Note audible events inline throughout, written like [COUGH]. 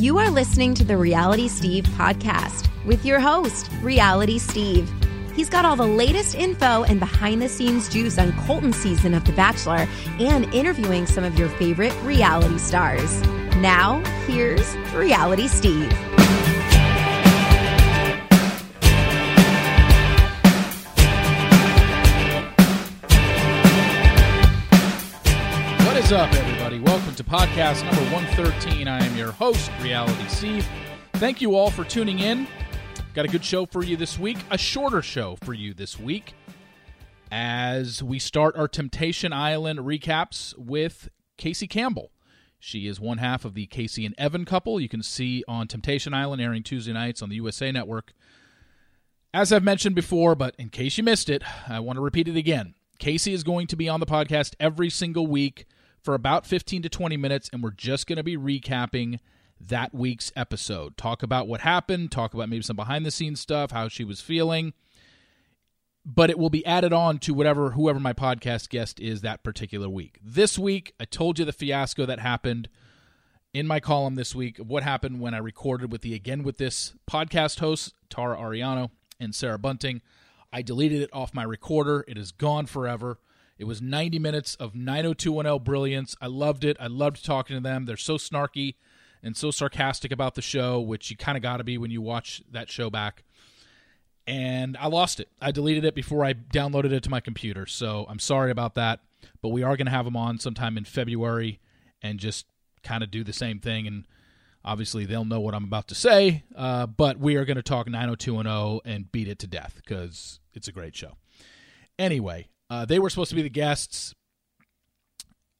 You are listening to the Reality Steve podcast with your host, Reality Steve. He's got all the latest info and behind the scenes juice on Colton's season of The Bachelor and interviewing some of your favorite reality stars. Now, here's Reality Steve. What is up, everybody? To podcast number 113. I am your host, Reality Steve. Thank you all for tuning in. Got a good show for you this week, a shorter show for you this week, as we start our Temptation Island recaps with Kaci Campbell. She is one half of the Kaci and Evan couple. You can see on Temptation Island airing Tuesday nights on the USA Network. As I've mentioned before, but in case you missed it, I want to repeat it again. Kaci is going to be on the podcast every single week for about 15 to 20 minutes, and we're just going to be recapping that week's episode. Talk about what happened, talk about maybe some behind the scenes stuff, how she was feeling. But it will be added on to whatever whoever my podcast guest is that particular week. This week, I told you the fiasco that happened in my column this week of what happened when I recorded with the Again with This podcast hosts, Tara Ariano and Sarah Bunting. I deleted it off my recorder. It is gone forever. It was 90 minutes of 90210 brilliance. I loved it. I loved talking to them. They're so snarky and so sarcastic about the show, which you kind of got to be when you watch that show back. And I lost it. I deleted it before I downloaded it to my computer. So I'm sorry about that. But we are going to have them on sometime in February and just kind of do the same thing. And obviously, they'll know what I'm about to say. Uh, but we are going to talk 90210 and beat it to death because it's a great show. Anyway, uh, they were supposed to be the guests,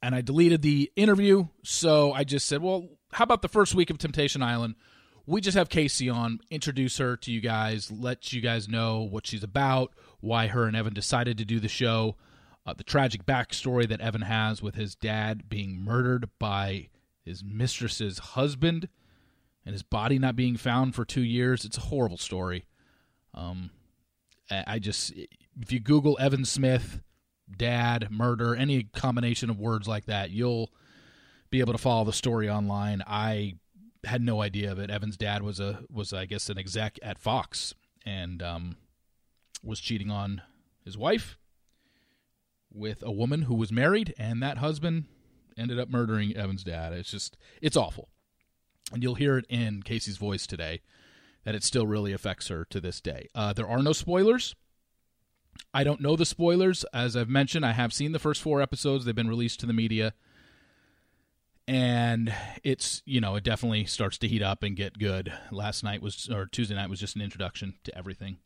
and I deleted the interview. So I just said, well, how about the first week of Temptation Island? We just have Kaci on, introduce her to you guys, let you guys know what she's about, why her and Evan decided to do the show, uh, the tragic backstory that Evan has with his dad being murdered by his mistress's husband and his body not being found for two years. It's a horrible story. Um, I just, if you Google Evan Smith, dad, murder, any combination of words like that, you'll be able to follow the story online. I had no idea it. Evan's dad was a was I guess an exec at Fox and um, was cheating on his wife with a woman who was married, and that husband ended up murdering Evan's dad. It's just it's awful, and you'll hear it in Kaci's voice today that it still really affects her to this day. Uh, there are no spoilers. I don't know the spoilers. As I've mentioned, I have seen the first four episodes. They've been released to the media. And it's you know it definitely starts to heat up and get good. Last night was or tuesday night was just an introduction to everything.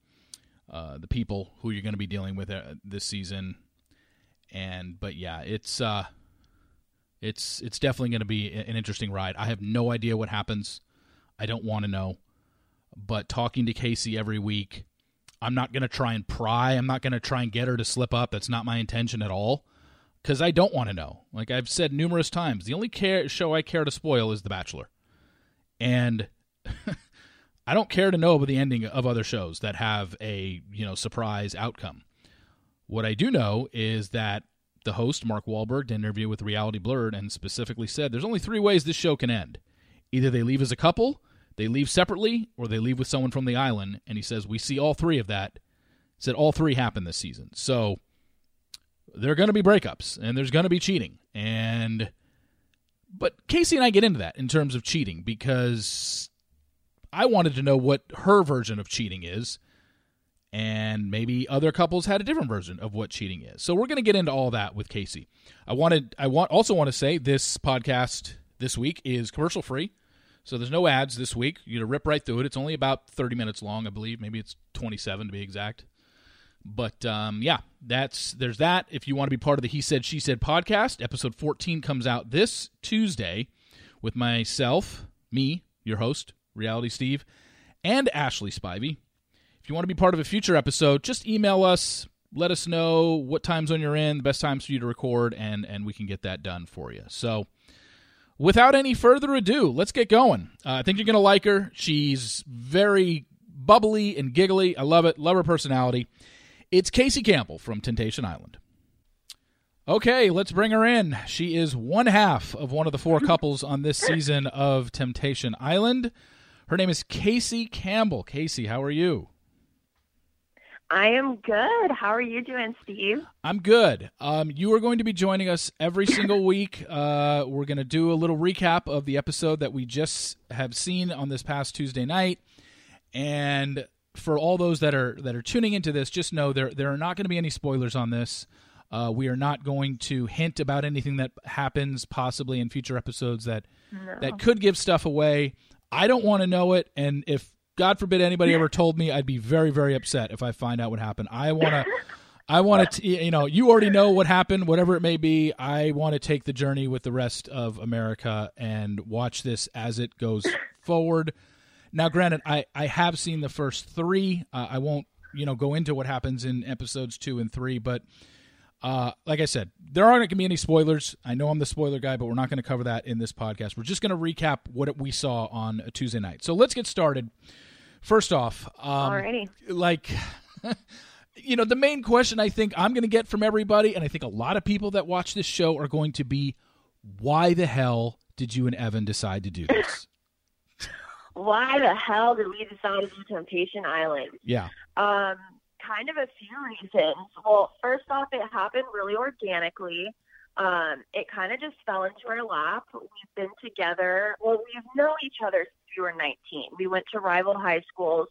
Uh, the people who you're going to be dealing with uh, this season. And but yeah it's uh it's it's definitely going to be an interesting ride. I have no idea what happens. I don't want to know. But talking to Kaci every week i'm not going to try and pry. I'm not going to try and get her to slip up. That's not my intention at all. Because I don't want to know. Like I've said numerous times, the only care, show I care to spoil is The Bachelor, and [LAUGHS] I don't care to know about the ending of other shows that have a you know surprise outcome. What I do know is that the host Mark Wahlberg did an interview with Reality Blurred and specifically said there's only three ways this show can end: either they leave as a couple, they leave separately, or they leave with someone from the island. And he says we see all three of that said all three happened this season. So there are going to be breakups and there's going to be cheating. And but Kaci and I get into that in terms of cheating because I wanted to know what her version of cheating is. And maybe other couples had a different version of what cheating is. So we're going to get into all that with Kaci. I wanted I want also want to say this podcast this week is commercial free. So there's no ads this week. You to rip right through it. It's only about 30 minutes long, I believe. Maybe it's 27 to be exact. But um, yeah, that's there's that. If you want to be part of the He Said She Said podcast, episode 14 comes out this Tuesday with myself, me, your host, Reality Steve, and Ashley Spivey. If you want to be part of a future episode, just email us. Let us know what time zone you're in, the best times for you to record, and and we can get that done for you. So, without any further ado, let's get going. Uh, I think you're going to like her. She's very bubbly and giggly. I love it. Love her personality. It's Kaci Campbell from Temptation Island. Okay, let's bring her in. She is one half of one of the four couples on this season of Temptation Island. Her name is Kaci Campbell. Kaci, how are you? I am good. How are you doing, Steve? I'm good. Um, you are going to be joining us every single [LAUGHS] week. Uh, we're going to do a little recap of the episode that we just have seen on this past Tuesday night. And for all those that are that are tuning into this, just know there there are not going to be any spoilers on this. Uh, we are not going to hint about anything that happens possibly in future episodes that No. that could give stuff away. I don't want to know it, and if God forbid anybody ever told me, I'd be very very upset if I find out what happened. I want to. [LAUGHS] I want to, you know, you already know what happened, whatever it may be. I want to take the journey with the rest of America and watch this as it goes [LAUGHS] forward. Now, granted, I, I have seen the first three. Uh, I won't, you know, go into what happens in episodes two and three, but uh, like I said, there aren't going to be any spoilers. I know I'm the spoiler guy, but we're not going to cover that in this podcast. We're just going to recap what we saw on a Tuesday night. So let's get started. First off, um, Alrighty. like [LAUGHS] you know the main question i think i'm going to get from everybody and i think a lot of people that watch this show are going to be why the hell did you and evan decide to do [LAUGHS] this Why the hell did we decide to do Temptation Island? yeah Um, kind of a few reasons. Well, first off, it happened really organically. Um, it kind of just fell into our lap. We've been together. Well, we've known each other we were 19. We went to rival high schools.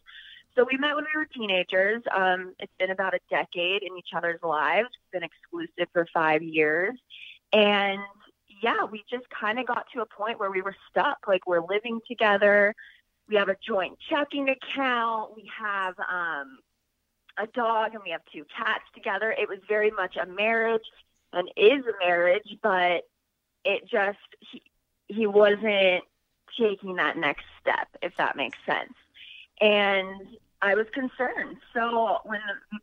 So we met when we were teenagers. Um, it's been about a decade in each other's lives. We've been exclusive for five years. And yeah, we just kind of got to a point where we were stuck. Like we're living together. We have a joint checking account. We have um, a dog and we have two cats together. It was very much a marriage and is a marriage, but it just, he, he wasn't taking that next step, if that makes sense. And I was concerned. So when the,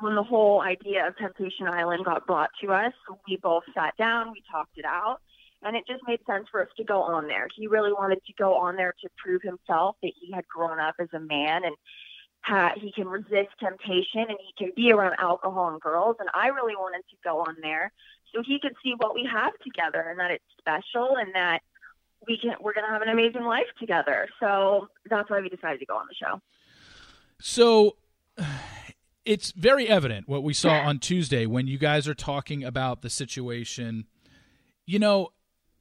when the whole idea of Temptation Island got brought to us, we both sat down, we talked it out, and it just made sense for us to go on there. He really wanted to go on there to prove himself that he had grown up as a man and ha- he can resist temptation and he can be around alcohol and girls. And I really wanted to go on there so he could see what we have together and that it's special and that we can we're going to have an amazing life together. So that's why we decided to go on the show. so it's very evident what we saw on tuesday when you guys are talking about the situation you know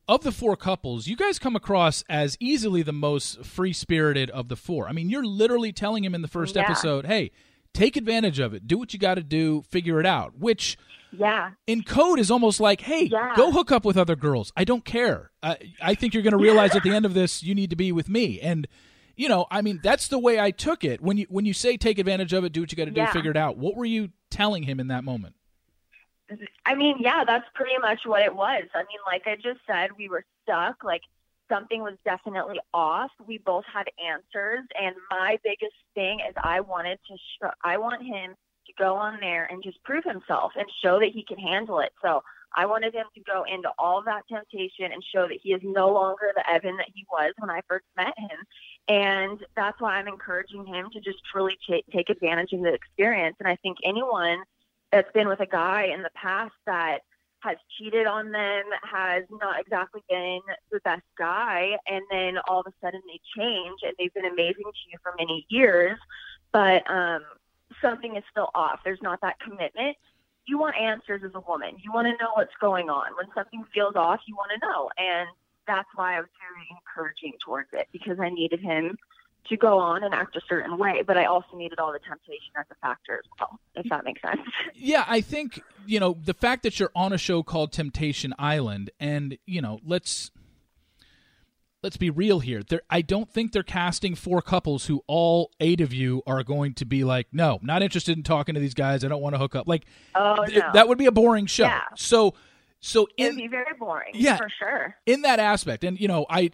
of the four couples you guys come across as easily the most free-spirited of the four i mean you're literally telling him in the first Yeah. episode hey take advantage of it do what you got to do figure it out which Yeah. in code is almost like, hey, Yeah. go hook up with other girls. I don't care. I, I think you're going to realize at the end of this, you need to be with me. And you know, I mean, that's the way I took it. When you when you say take advantage of it, do what you got to do, Yeah. figure it out. What were you telling him in that moment? I mean, yeah, that's pretty much what it was. I mean, like I just said, we were stuck. Like something was definitely off. We both had answers, and my biggest thing is I wanted to. Sh- I want him to go on there and just prove himself and show that he can handle it. So I wanted him to go into all that temptation and show that he is no longer the Evan that he was when I first met him. And that's why I'm encouraging him to just truly ta- take advantage of the experience. And I think anyone that's been with a guy in the past that has cheated on them, has not exactly been the best guy, and then all of a sudden they change and they've been amazing to you for many years. But um, something is still off. There's not that commitment. You want answers as a woman. You want to know what's going on. When something feels off, you want to know. And that's why I was very encouraging towards it because I needed him to go on and act a certain way, but I also needed all the temptation as a factor as well, if that makes sense. [LAUGHS] Yeah, I think, you know, the fact that you're on a show called Temptation Island and, you know, let's let's be real here. There, I don't think they're casting four couples who all eight of you are going to be like, no, not interested in talking to these guys. I don't want to hook up. Like, oh, th- that would be a boring show. Yeah. So, so in, it'd be very boring. Yeah, for sure. In that aspect, and you know, I,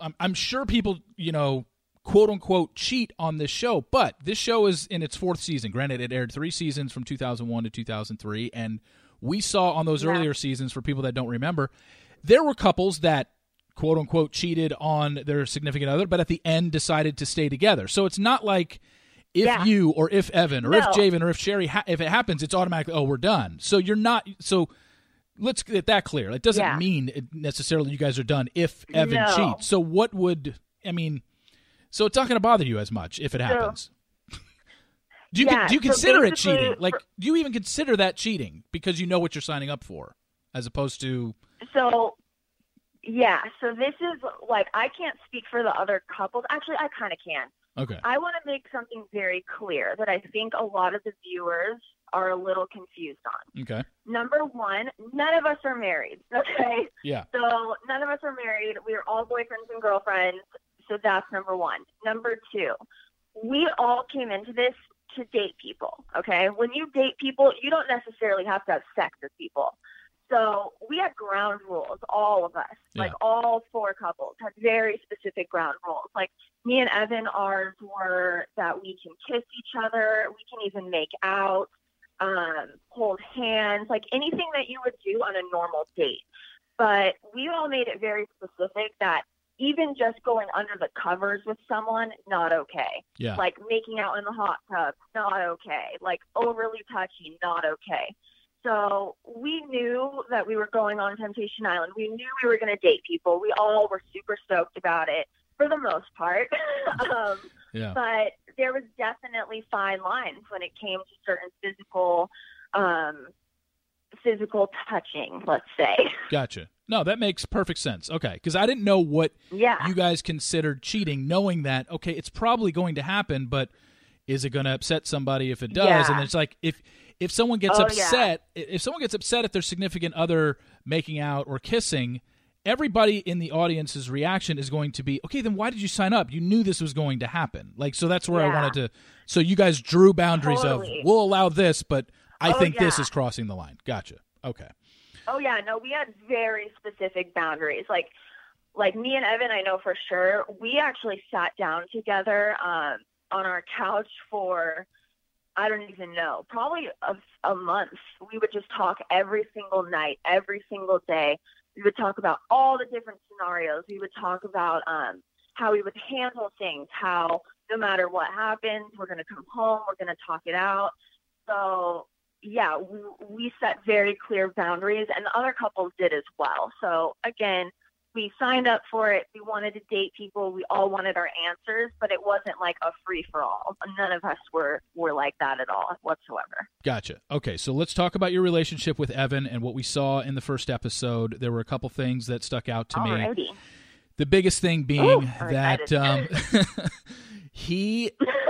I'm, I'm sure people, you know, quote unquote cheat on this show, but this show is in its fourth season. Granted, it aired three seasons from 2001 to 2003, and we saw on those Yeah. earlier seasons, for people that don't remember, there were couples that quote unquote cheated on their significant other, but at the end decided to stay together. So it's not like if Yeah. you or if Evan or if No. Javen or if Shari, ha- if it happens, it's automatically, oh, we're done. So you're not, so let's get that clear. It doesn't Yeah. mean it necessarily you guys are done if Evan No. cheats. So what would, I mean, so it's not going to bother you as much if it happens. [LAUGHS] Do you, Yeah, do you so consider it basically, cheating? Like, do you even consider that cheating because you know what you're signing up for, as opposed to So, yeah. So this is like I can't speak for the other couples. Actually, I kind of can. okay, I want to make something very clear that I think a lot of the viewers are a little confused on. okay, Number one, none of us are married. Okay. yeah, So none of us are married. We are all boyfriends and girlfriends. So that's number one. Number two, we all came into this to date people. Okay. When you date people, you don't necessarily have to have sex with people. So we had ground rules, all of us, like all four couples had very specific ground rules. Like me and Evan, ours were that we can kiss each other, we can even make out, um, hold hands, like anything that you would do on a normal date but we all made it very specific that even just going under the covers with someone, not okay. yeah, Like making out in the hot tub, not okay. Like overly touchy, not okay. So we knew that we were going on Temptation Island. We knew we were going to date people. We all were super stoked about it for the most part. [LAUGHS] um, yeah, but there was definitely fine lines when it came to certain physical um physical touching let's say [LAUGHS] gotcha. No, that makes perfect sense. Okay, because I didn't know what yeah you guys considered cheating, knowing that okay, it's probably going to happen, but is it going to upset somebody if it does? Yeah. And it's like if if someone gets Oh, yeah. upset, if someone gets upset at their significant other making out or kissing, everybody in the audience's reaction is going to be okay. Then why did you sign up? You knew this was going to happen. Like so, that's where I wanted to. So you guys drew boundaries Totally. of we'll allow this, but I Oh, think this is crossing the line. Gotcha. Okay. Oh yeah no we had very specific boundaries like like me and evan i know for sure we actually sat down together um on our couch for I don't even know, probably a, a month. We would just talk every single night, every single day. We would talk about all the different scenarios. We would talk about um, how we would handle things, how no matter what happens, we're going to come home, we're going to talk it out. So, yeah, we, we set very clear boundaries, and the other couples did as well. So, again, we signed up for it. We wanted to date people. We all wanted our answers, but it wasn't like a free for all. None of us were were like that at all whatsoever. Gotcha. Okay, so let's talk about your relationship with Evan and what we saw in the first episode. There were a couple things that stuck out to me. The biggest thing being Ooh, that um, [LAUGHS] he [LAUGHS]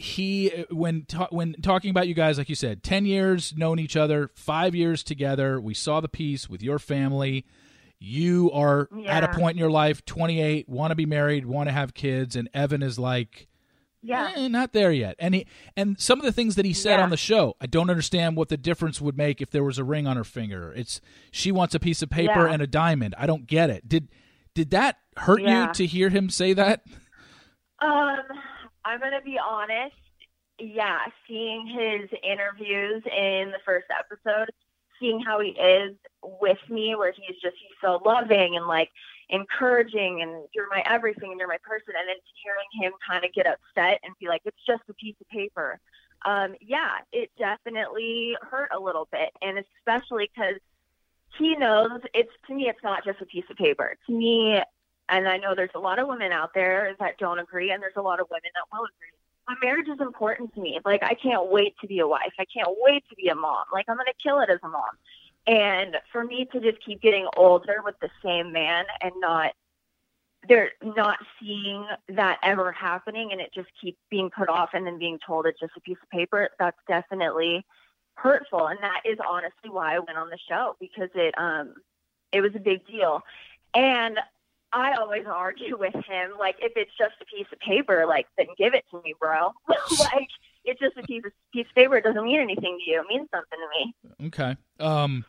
he when ta- when talking about you guys, like you said, ten years known each other, five years together. We saw the piece with your family. You are at a point in your life, 28, want to be married, want to have kids, and Evan is like, Yeah. eh, not there yet. And he and some of the things that he said Yeah. on the show, I don't understand what the difference would make if there was a ring on her finger. It's she wants a piece of paper Yeah. and a diamond. I don't get it. Did did that hurt Yeah. you to hear him say that? Um, I'm gonna be honest. Yeah, seeing his interviews in the first episode, seeing how he is with me, where he's just he's so loving and like encouraging, and you're my everything, and you're my person, and then hearing him kind of get upset and be like, it's just a piece of paper. Um, yeah, it definitely hurt a little bit, and especially because he knows it's to me, it's not just a piece of paper. To me, and I know there's a lot of women out there that don't agree, and there's a lot of women that will agree. my marriage is important to me. Like I can't wait to be a wife. I can't wait to be a mom. Like I'm gonna kill it as a mom. And for me to just keep getting older with the same man and not they're not seeing that ever happening and it just keeps being put off and then being told it's just a piece of paper, that's definitely hurtful. And that is honestly why I went on the show because it um it was a big deal. And I always argue with him, like, if it's just a piece of paper, like, then give it to me, bro. [LAUGHS] like, it's just a piece of piece of paper. It doesn't mean anything to you. It means something to me. Okay. Um,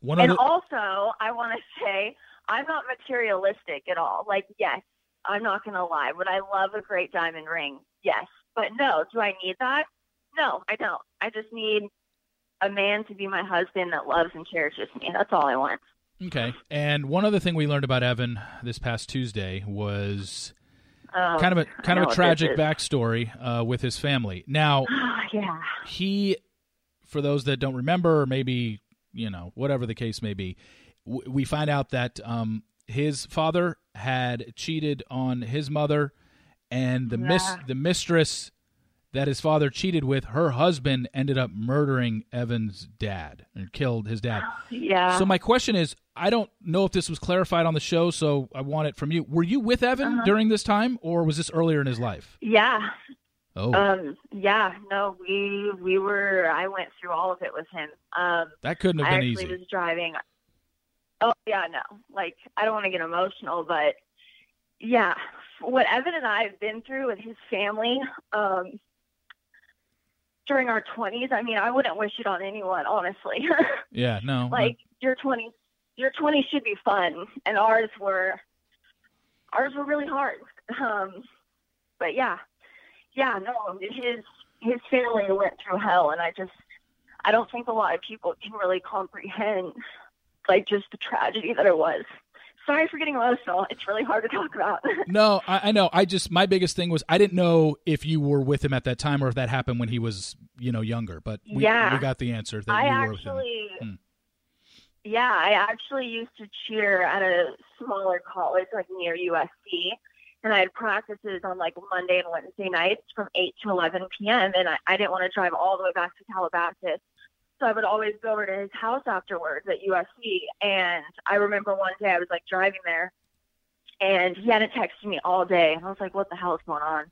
one and other. also, I want to say, I'm not materialistic at all. Like, yes, I'm not going to lie. Would I love a great diamond ring? Yes. But no, do I need that? No, I don't. I just need a man to be my husband that loves and cherishes me. That's all I want. Okay. And one other thing we learned about Evan this past Tuesday was Um, kind of a kind of a tragic backstory uh, with his family. Now, [SIGHS] yeah. he, for those that don't remember, or maybe you know whatever the case may be, w- we find out that um, his father had cheated on his mother, and the miss Yeah. the mistress that his father cheated with, her husband ended up murdering Evan's dad and killed his dad. [SIGHS] Yeah. So my question is, I don't know if this was clarified on the show, so I want it from you. Were you with Evan Uh-huh. during this time, or was this earlier in his life? yeah. Oh, Um, yeah, no, we we were. I went through all of it with him. Um, that couldn't I have been actually easy. was driving. Oh yeah, no, like I don't want to get emotional, but yeah, what Evan and I have been through with his family um, during our twenties. I mean, I wouldn't wish it on anyone, honestly. [LAUGHS] Yeah, no. like your twenties, your twenties should be fun, and ours were ours were really hard. Um, but yeah, yeah, no, his his family went through hell, and I just I don't think a lot of people can really comprehend like just the tragedy that it was. Sorry for getting emotional. It's really hard to talk about. [LAUGHS] no, I, I know. I just my biggest thing was I didn't know if you were with him at that time or if that happened when he was you know younger. But we, Yeah. we got the answer that I you were with him. actually, Hmm. Yeah, I actually used to cheer at a smaller college, like near USC, and I had practices on like Monday and Wednesday nights from 8 to 11 p.m. And I, I didn't want to drive all the way back to Calabasas, so I would always go over to his house afterwards at USC. And I remember one day I was like driving there, and he hadn't texted me all day, I was like, "What the hell is going on?"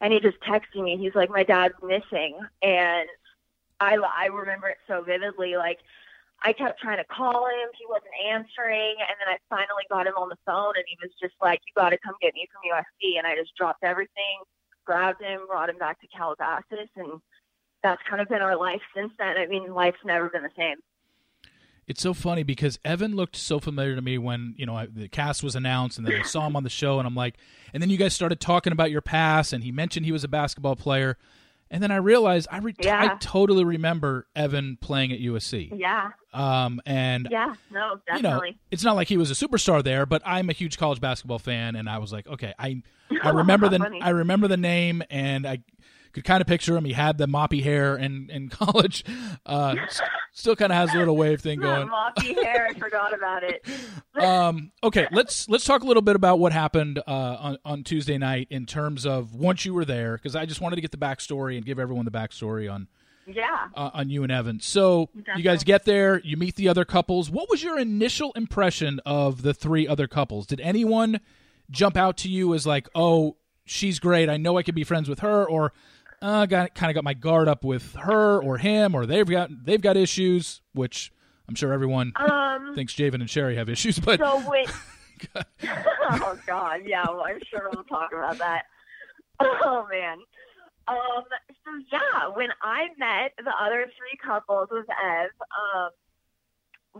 And he just texted me. He's like, "My dad's missing," and I I remember it so vividly. Like I kept trying to call him, he wasn't answering, and then I finally got him on the phone, and he was just like, "You got to come get me from USC," and I just dropped everything, grabbed him, brought him back to Calabasas, and that's kind of been our life since then. I mean, life's never been the same. It's so funny because Evan looked so familiar to me when you know I, the cast was announced, and then I saw him on the show, and I'm like, and then you guys started talking about your past, and he mentioned he was a basketball player, and then I realized I, re- I totally remember Evan playing at USC, Yeah, um, and yeah, no, you know, definitely. it's not like he was a superstar there, but I'm a huge college basketball fan, and I was like, okay, I [LAUGHS] I remember the Funny. I remember the name, and I could kind of picture him. He had the moppy hair in in [LAUGHS] college. Uh, s- still kind of has a little wave thing [LAUGHS] going. moppy hair, I forgot about it. [LAUGHS] Um, okay, let's let's talk a little bit about what happened uh, on on Tuesday night in terms of once you were there, because I just wanted to get the backstory and give everyone the backstory on Yeah. uh, on you and Evan. So you guys get there, you meet the other couples. What was your initial impression of the three other couples? Did anyone jump out to you as like, "Oh, she's great. I know I could be friends with her," or uh, got kind of got my guard up with her or him, or they've got they've got issues, which I'm sure everyone [LAUGHS] Um. thinks Javen and Shari have issues, but So when [LAUGHS] [LAUGHS] oh god, yeah, well, I'm sure we'll talk about that. Oh man. Um. So yeah, when I met the other three couples with Ev, um,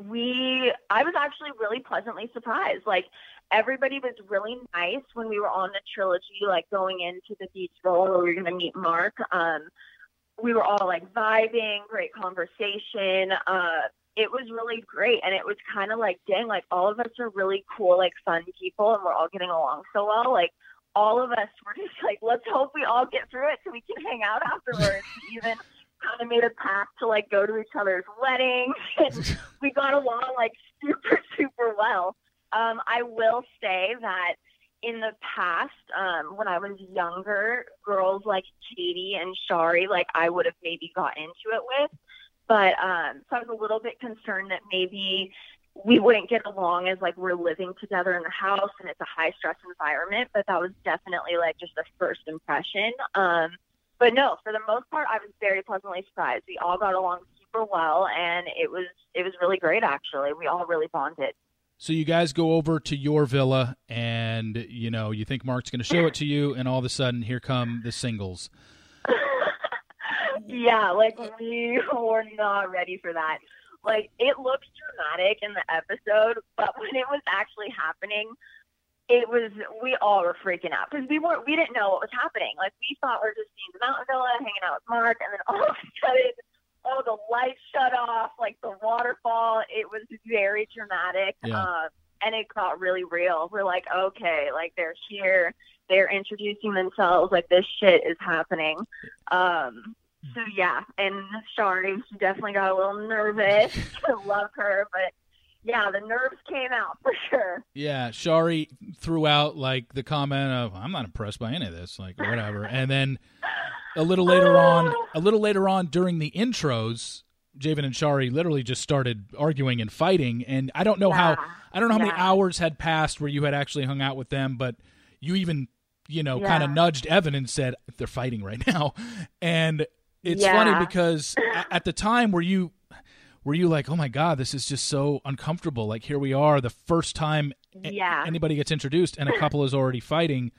we I was actually really pleasantly surprised. Like everybody was really nice when we were on the trilogy, like going into the beach bowl where we were to meet Mark. Um, we were all like vibing, great conversation. Uh, it was really great, and it was kind of like, dang, like all of us are really cool, like fun people, and we're all getting along so well. Like all of us were just like, let's hope we all get through it so we can hang out afterwards. Even kind of made a pact to like go to each other's weddings, [LAUGHS] and [LAUGHS] we got along like super, super well. Um, I will say that in the past, um, when I was younger, girls like Kady and Shari, like I would have maybe got into it with. But um, so I was a little bit concerned that maybe we wouldn't get along as like we're living together in the house and it's a high stress environment. But that was definitely like just a first impression. Um, but no, for the most part, I was very pleasantly surprised. We all got along super well, and it was it was really great. Actually, we all really bonded. So you guys go over to your villa, and you know you think Mark's going to show it to you, and all of a sudden, here come the singles. [LAUGHS] yeah, like we were not ready for that. Like it looks dramatic in the episode, but when it was actually happening, it was we all were freaking out because we weren't we didn't know what was happening. Like we thought we were just seeing the mountain villa, hanging out with Mark, and then all of a sudden all the lights shut off, like the waterfall. It was very dramatic. Yeah. Um, and it got really real. We're like, okay, like they're here, they're introducing themselves, like this shit is happening. Um, so yeah, and Shari, she definitely got a little nervous. [LAUGHS] I love her, but yeah, the nerves came out [LAUGHS] for sure. Yeah, Shari threw out like the comment of "I'm not impressed by any of this," like whatever, [LAUGHS] and then a little later oh. on, a little later on during the intros, Javen and Shari literally just started arguing and fighting, and I don't know Yeah. how I don't know how many hours had passed where you had actually hung out with them, but you even you know kind of nudged Evan and said they're fighting right [LAUGHS] now, and it's Yeah. funny because at the time were you were you like oh my god this is just so uncomfortable like here we are the first time a- anybody gets introduced and a [LAUGHS] couple is already fighting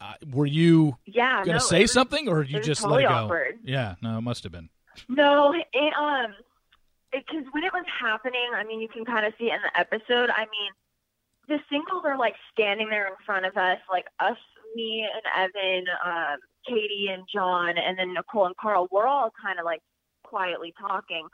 uh, were you Yeah, gonna no, say was- something or you just totally let it go awkward. yeah no it must have been No, it um, because when it was happening, I mean, you can kind of see in the episode. I mean, the singles are like standing there in front of us, like us, me and Evan, um, Kady and John, and then Nicole and Karl. We're all kind of like quietly talking.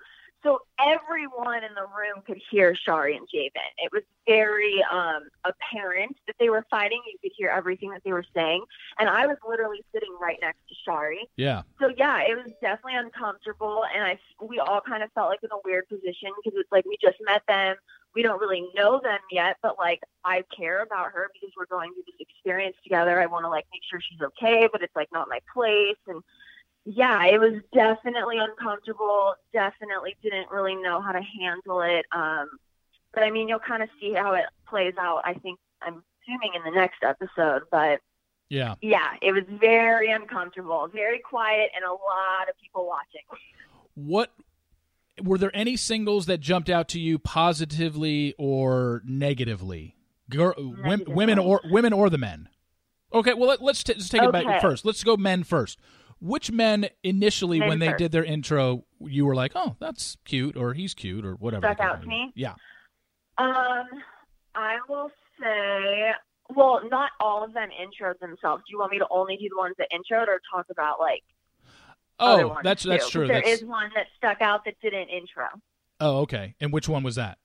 So everyone in the room could hear Shari and Javen. It was very um, apparent that they were fighting. You could hear everything that they were saying. And I was literally sitting right next to Shari yeah so yeah, it was definitely uncomfortable, and I we all kind of felt like in a weird position because it's like we just met them, we don't really know them yet, but like I care about her because we're going through this experience together. I want to like make sure she's okay, but it's like not my place, and yeah, it was definitely uncomfortable. Definitely didn't really know how to handle it. Um, but I mean, you'll kind of see how it plays out. I think I'm assuming in the next episode, but yeah yeah, it was very uncomfortable, very quiet, and a lot of people watching. what were there any singles that jumped out to you positively or negatively Girl, women, Negatively. women or women or the men okay well let, us t- just take it back first let's go men first which men initially Men when they first. did their intro you were like oh that's cute or he's cute or whatever Stuck out to me? yeah Um, I will say, well, not all of them introed themselves. Do you want me to only do the ones that introed, or talk about like oh that's too? that's 'Cause true There that's is one that stuck out that didn't intro. oh okay and which one was that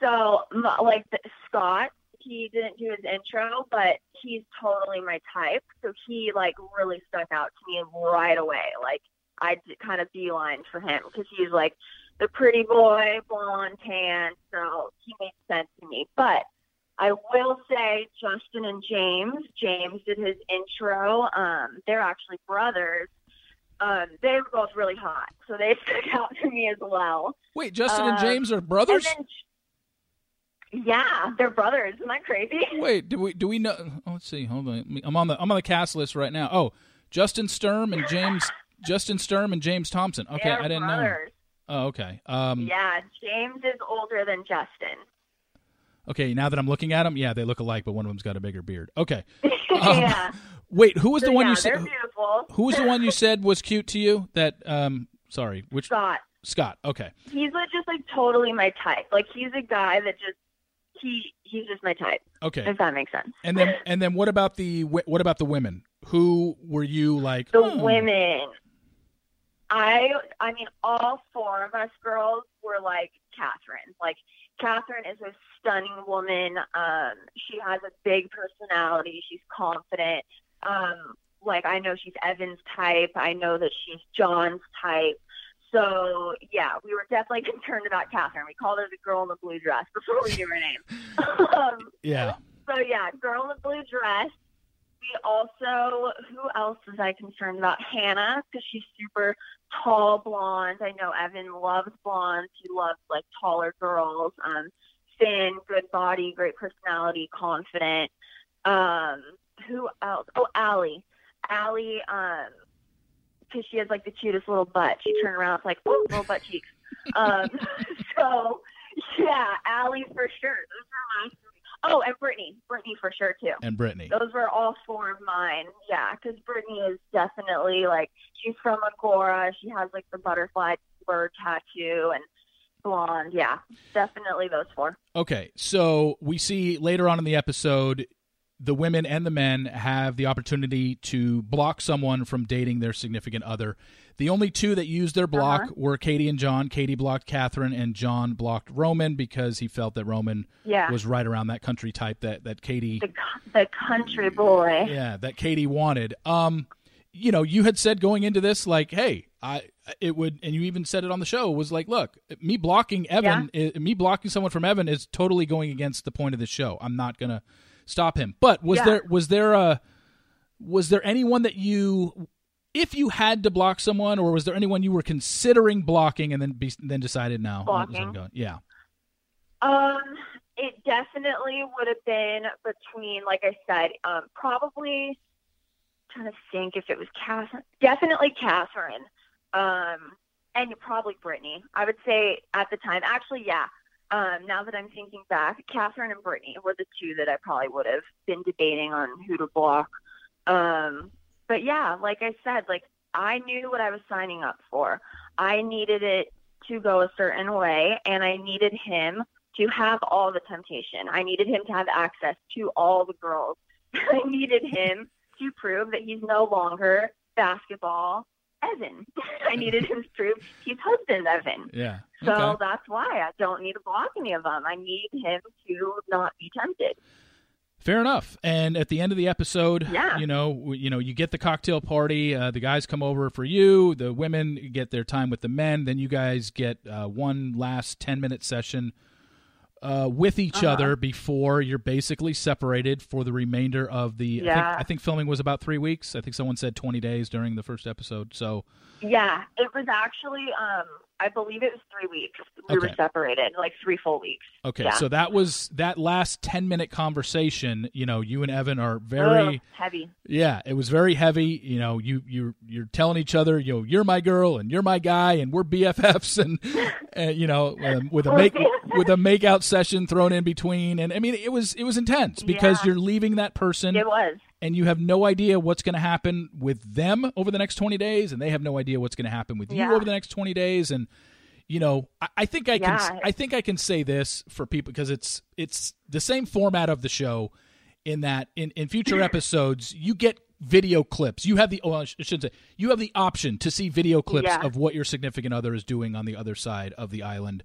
So, like the, Scott, he didn't do his intro, but he's totally my type. So he like really stuck out to me right away. Like I kind of beeline for him because he's like the pretty boy, blonde, tan. So he made sense to me. But I will say Justin and James. James did his intro. Um, they're actually brothers. Um, they were both really hot, so they [LAUGHS] stuck out to me as well. wait justin and Um, james are brothers And then, yeah, they're brothers. Isn't that crazy? [LAUGHS] Wait, do we do we know? Oh, let's see. Hold on. I'm on the I'm on the cast list right now. Oh, Justin Sturm and James Justin Sturm and James Thompson. Okay, They're I didn't brothers. know. Oh, okay. Um, Yeah, James is older than Justin. okay. Now that I'm looking at them, yeah, they look alike, but one of them's got a bigger beard. Okay. [LAUGHS] yeah. [LAUGHS] Wait, who was So, the one yeah, you said? they're beautiful. Who was the one you said was cute to you? That um, sorry, which Scott. Scott. Okay. He's like, just like totally my type. Like he's a guy that just he he's just my type. Okay. If that makes sense. And then and then what about the what about the women? Who were you like? The oh, women. I I mean, all four of us girls were like Catherine. Like Catherine is a stunning woman. Um, she has a big personality. She's confident. Um, like I know she's Evan's type. I know that she's John's type. So yeah, we were definitely [LAUGHS] concerned about Catherine. We called her the girl in the blue dress before we knew her name. [LAUGHS] um, Yeah. so yeah, girl in the blue dress. We also, who else was I concerned about? Hannah, because she's super tall, blonde. I know Evan loves blondes. He loves like taller girls. Um, thin, good body, great personality, confident. Um, who else? Oh, Allie. Allie, um, because she has like the cutest little butt. She turned around, it's like, oh, little butt cheeks. Um, [LAUGHS] so yeah, Allie for sure. Those are my three. Oh, and Brittany, Brittany for sure too. And Brittany. Those were all four of mine. Yeah, because Brittany is definitely like she's from Agora. She has like the butterfly bird tattoo and blonde. Yeah, definitely those four. Okay, so we see later on in the episode the women and the men have the opportunity to block someone from dating their significant other. The only two that used their block Uh-huh. were Kady and John. Kady blocked Catherine, and John blocked Roman because he felt that Roman Yeah. was right around that country type that that Kady, The, the country boy. yeah, that Kady wanted. Um, you know, you had said going into this, like, hey, I it would, and you even said it on the show was like, look, me blocking Evan, i- me blocking someone from Evan is totally going against the point of the show. I'm not gonna stop him. But was Yeah. there was there a was there anyone that you if you had to block someone, or was there anyone you were considering blocking and then be, then decided no, I'm just gonna Blocking. yeah, Um, it definitely would have been between, like I said, um, probably trying to think if it was Catherine. Definitely Catherine. Um, and probably Brittany. I would say at the time. Actually, yeah. Um, now that I'm thinking back, Catherine and Brittany were the two that I probably would have been debating on who to block. Um, but yeah, like I said, like I knew what I was signing up for. I needed it to go a certain way, and I needed him to have all the temptation. I needed him to have access to all the girls. [LAUGHS] I needed him to prove that he's no longer basketball Evan. [LAUGHS] I needed him to prove he's husband Evan. yeah. So Okay. that's why I don't need to block any of them. I need him to not be tempted. Fair enough. And at the end of the episode, Yeah. you know, you know, you get the cocktail party. Uh, the guys come over for you. The women get their time with the men. Then you guys get uh, one last ten minute session uh, with each Uh-huh. other before you're basically separated for the remainder of the. I, Yeah. think, I think filming was about three weeks. I think someone said twenty days during the first episode. So Yeah, it was actually, um, I believe it was three weeks. We Okay. were separated, like three full weeks. okay, Yeah. so that was that last ten minute conversation. You know, you and Evan are very. Ugh, heavy. Yeah, it was very heavy. You know, you you're you're telling each other, you know, you're my girl and you're my guy and we're BFFs and, [LAUGHS] and you know, um, with a make with a makeout session thrown in between, and I mean, it was it was intense because Yeah. you're leaving that person It was. And you have no idea what's going to happen with them over the next 20 days, and they have no idea what's going to happen with Yeah. you over the next 20 days, and you know, I, I think I can I think I can say this for people because it's it's the same format of the show in that in, in future [CLEARS THROAT] episodes you get video clips. You have the oh, I I shouldn't say you have the option to see video clips Yeah. of what your significant other is doing on the other side of the island.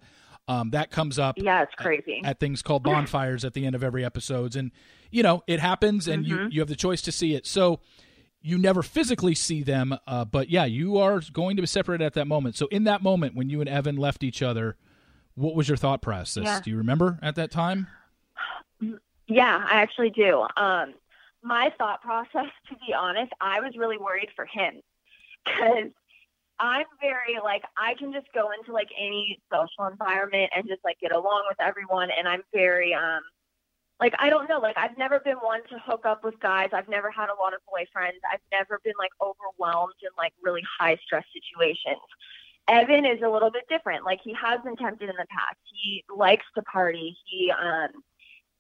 Um, that comes up Yeah, it's crazy. at things called [LAUGHS] bonfires at the end of every episodes and you know it happens and you Mm-hmm. you have the choice to see it so you never physically see them uh, but yeah you are going to be separated at that moment so in that moment when you and evan left each other what was your thought process Yeah. do you remember at that time Yeah, I actually do. Um, my thought process, [LAUGHS] to be honest, I was really worried for him [LAUGHS] because I'm very like I can just go into like any social environment and just like get along with everyone, and I'm very um like I don't know, like I've never been one to hook up with guys. I've never had a lot of boyfriends. I've never been like overwhelmed in like really high stress situations. Evan is a little bit different. Like he has been tempted in the past. He likes to party. He um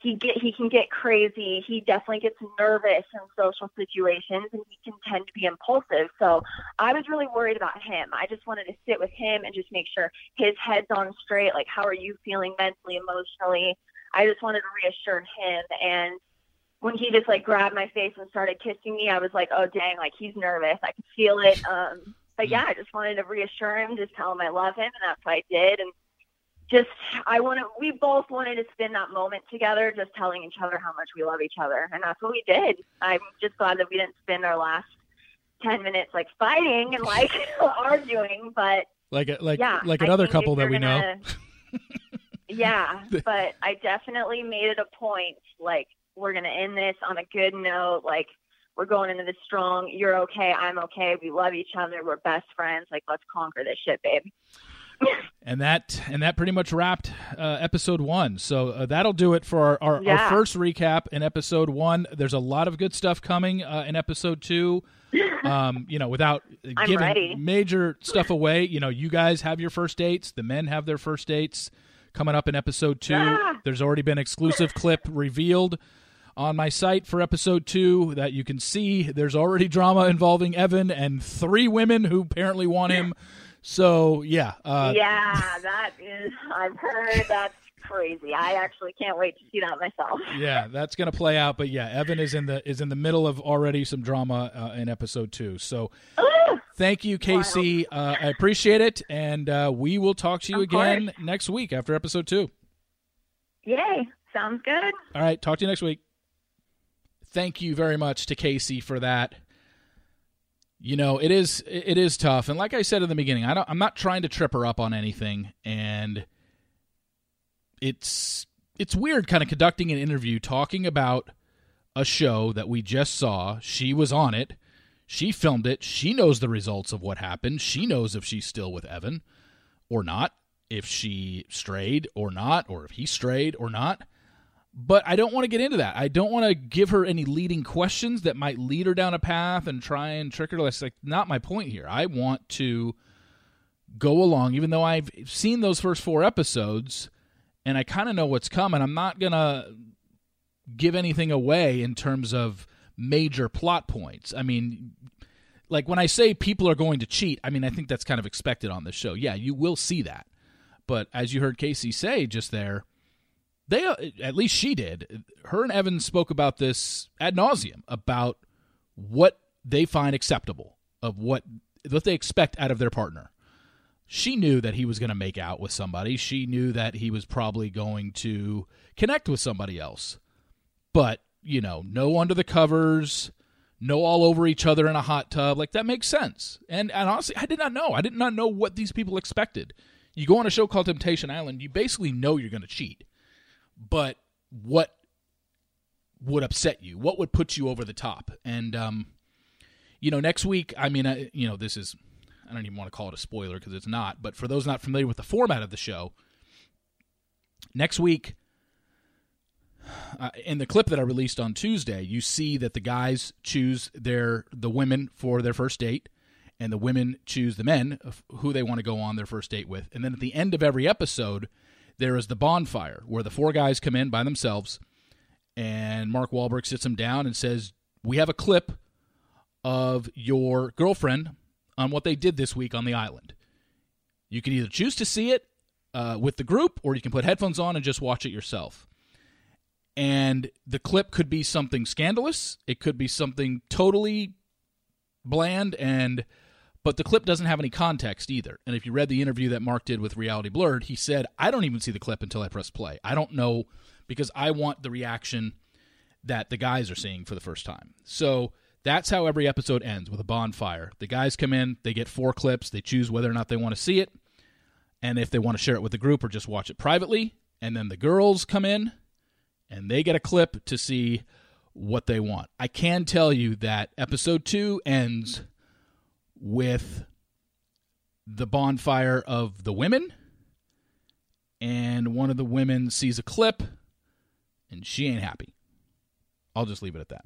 he get he can get crazy. He definitely gets nervous in social situations and he can tend to be impulsive. So I was really worried about him. I just wanted to sit with him and just make sure his head's on straight. Like how are you feeling mentally, emotionally? I just wanted to reassure him and when he just like grabbed my face and started kissing me, I was like, Oh dang, like he's nervous. I could feel it. Um but yeah, I just wanted to reassure him, just tell him I love him and that's what I did and just I want to. We both wanted to spend that moment together, just telling each other how much we love each other, and that's what we did. I'm just glad that we didn't spend our last ten minutes like fighting and like [LAUGHS] arguing, but like a, like yeah, like another couple that we know gonna- [LAUGHS] yeah, but I definitely made it a point, like we're gonna end this on a good note. Like we're going into this strong. You're okay. I'm okay. We love each other. We're best friends. Like let's conquer this shit, babe. And that and that pretty much wrapped uh, episode one. So uh, that'll do it for our, our, Yeah. our first recap in episode one. There's a lot of good stuff coming uh, in episode two. [LAUGHS] Um, you know, without giving ready. major stuff away, you know, you guys have your first dates. The men have their first dates coming up in episode two. Ah. There's already been exclusive clip revealed on my site for episode two that you can see. There's already drama involving Evan and three women who apparently want him. So yeah, uh, yeah, that is. I've heard that's crazy. I actually can't wait to see that myself. [LAUGHS] yeah, that's gonna play out. But yeah, Evan is in the is in the middle of already some drama uh, in episode two. So thank you, Kaci. Uh, I appreciate it, and uh, we will talk to you Of again next week after episode two. Yay! Sounds good. All right, talk to you next week. Thank you very much to Kaci for that. You know, it is it is tough, and like I said in the beginning, I don't, I'm not trying to trip her up on anything, and it's it's weird kind of conducting an interview talking about a show that we just saw. She was on it. She filmed it. She knows the results of what happened. She knows if she's still with Evan or not, if she strayed or not, or if he strayed or not. But I don't want to get into that. I don't want to give her any leading questions that might lead her down a path and try and trick her. That's like not my point here. I want to go along, even though I've seen those first four episodes and I kind of know what's coming. I'm not gonna give anything away in terms of major plot points. I mean, like when I say people are going to cheat, I mean I think that's kind of expected on this show. Yeah, you will see that. But as you heard Kaci say just there, they uh, at least she did. Her and Evan spoke about this ad nauseum about what they find acceptable of what what they expect out of their partner. She knew that he was going to make out with somebody. She knew that he was probably going to connect with somebody else. But, you know, no under the covers, no all over each other in a hot tub. Like that makes sense. And and honestly, I did not know. I did not know what these people expected. You go on a show called Temptation Island, you basically know you're going to cheat. But what would upset you? What would put you over the top? And um you know, next week, I mean, I, you know, this is I don't even want to call it a spoiler because it's not, but for those not familiar with the format of the show, next week uh, in the clip that I released on Tuesday, you see that the guys choose their the women for their first date, and the women choose the men who they want to go on their first date with. And then at the end of every episode, there is the bonfire where the four guys come in by themselves, and Mark Walberg sits them down and says, "We have a clip of your girlfriend on what they did this week on the island. You can either choose to see it uh, with the group, or you can put headphones on and just watch it yourself." and the clip could be something scandalous it could be something totally bland and but the clip doesn't have any context either. And if you read the interview that mark did with reality blurred he said i don't even see the clip until i press play. I don't know because i want the reaction that the guys are seeing for the first time. So that's how every episode ends with a bonfire. The guys come in they get four clips they choose whether or not they want to see it and if they want to share it with the group or just watch it privately. And then the girls come in and they get a clip to see what they want. I can tell you that episode two ends with the bonfire of the women, and one of the women sees a clip, and she ain't happy. I'll just leave it at that.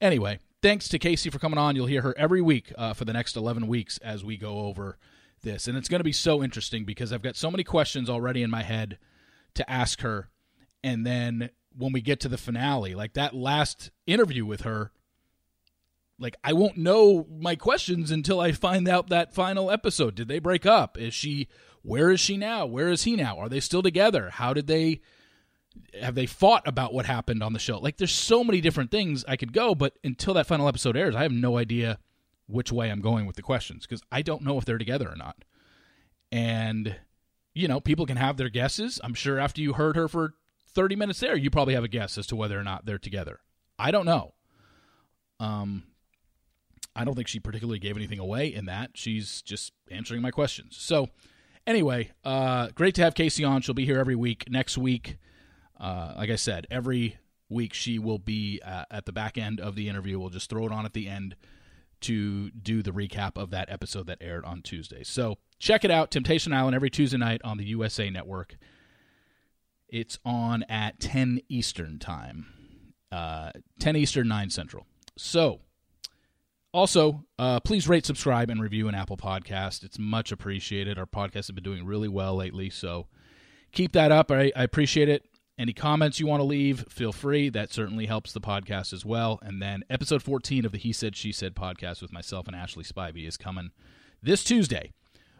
Anyway, thanks to Kaci for coming on. You'll hear her every week uh, for the next 11 weeks as we go over this. And it's going to be so interesting because I've got so many questions already in my head to ask her. And then when we get to the finale, like that last interview with her, like I won't know my questions until I find out that final episode. Did they break up? Is she where is she now? Where is he now? Are they still together? How did they have they fought about what happened on the show? Like there's so many different things I could go, but until that final episode airs, I have no idea which way I'm going with the questions because I don't know if they're together or not. And you know, people can have their guesses. I'm sure after you heard her for 30 minutes there, you probably have a guess as to whether or not they're together. I don't know. Um, I don't think she particularly gave anything away in that. She's just answering my questions. So, anyway, uh, great to have Kaci on. She'll be here every week. Next week, uh, like I said, every week, she will be uh, at the back end of the interview. We'll just throw it on at the end to do the recap of that episode that aired on Tuesday. So check it out Temptation Island every Tuesday night on the USA Network. It's on at 10 Eastern Time, uh, 10 Eastern, 9 Central. So, also, uh, please rate, subscribe, and review an Apple podcast. It's much appreciated. Our podcasts have been doing really well lately, so keep that up. I, I appreciate it. Any comments you want to leave, feel free. That certainly helps the podcast as well. And then episode 14 of the He Said, She Said podcast with myself and Ashley Spivey is coming this Tuesday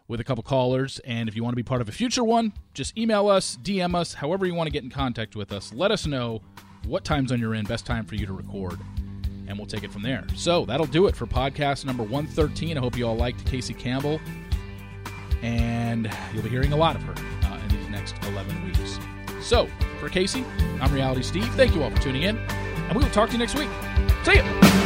with a couple callers. And if you want to be part of a future one, just email us, DM us, however you want to get in contact with us. Let us know what time zone you're in, best time for you to record, and we'll take it from there. So that'll do it for podcast number 113. I hope you all liked Kaci Campbell, and you'll be hearing a lot of her uh, in these next 11 weeks. So for Casey, I'm Reality Steve. Thank you all for tuning in, and we will talk to you next week. See ya.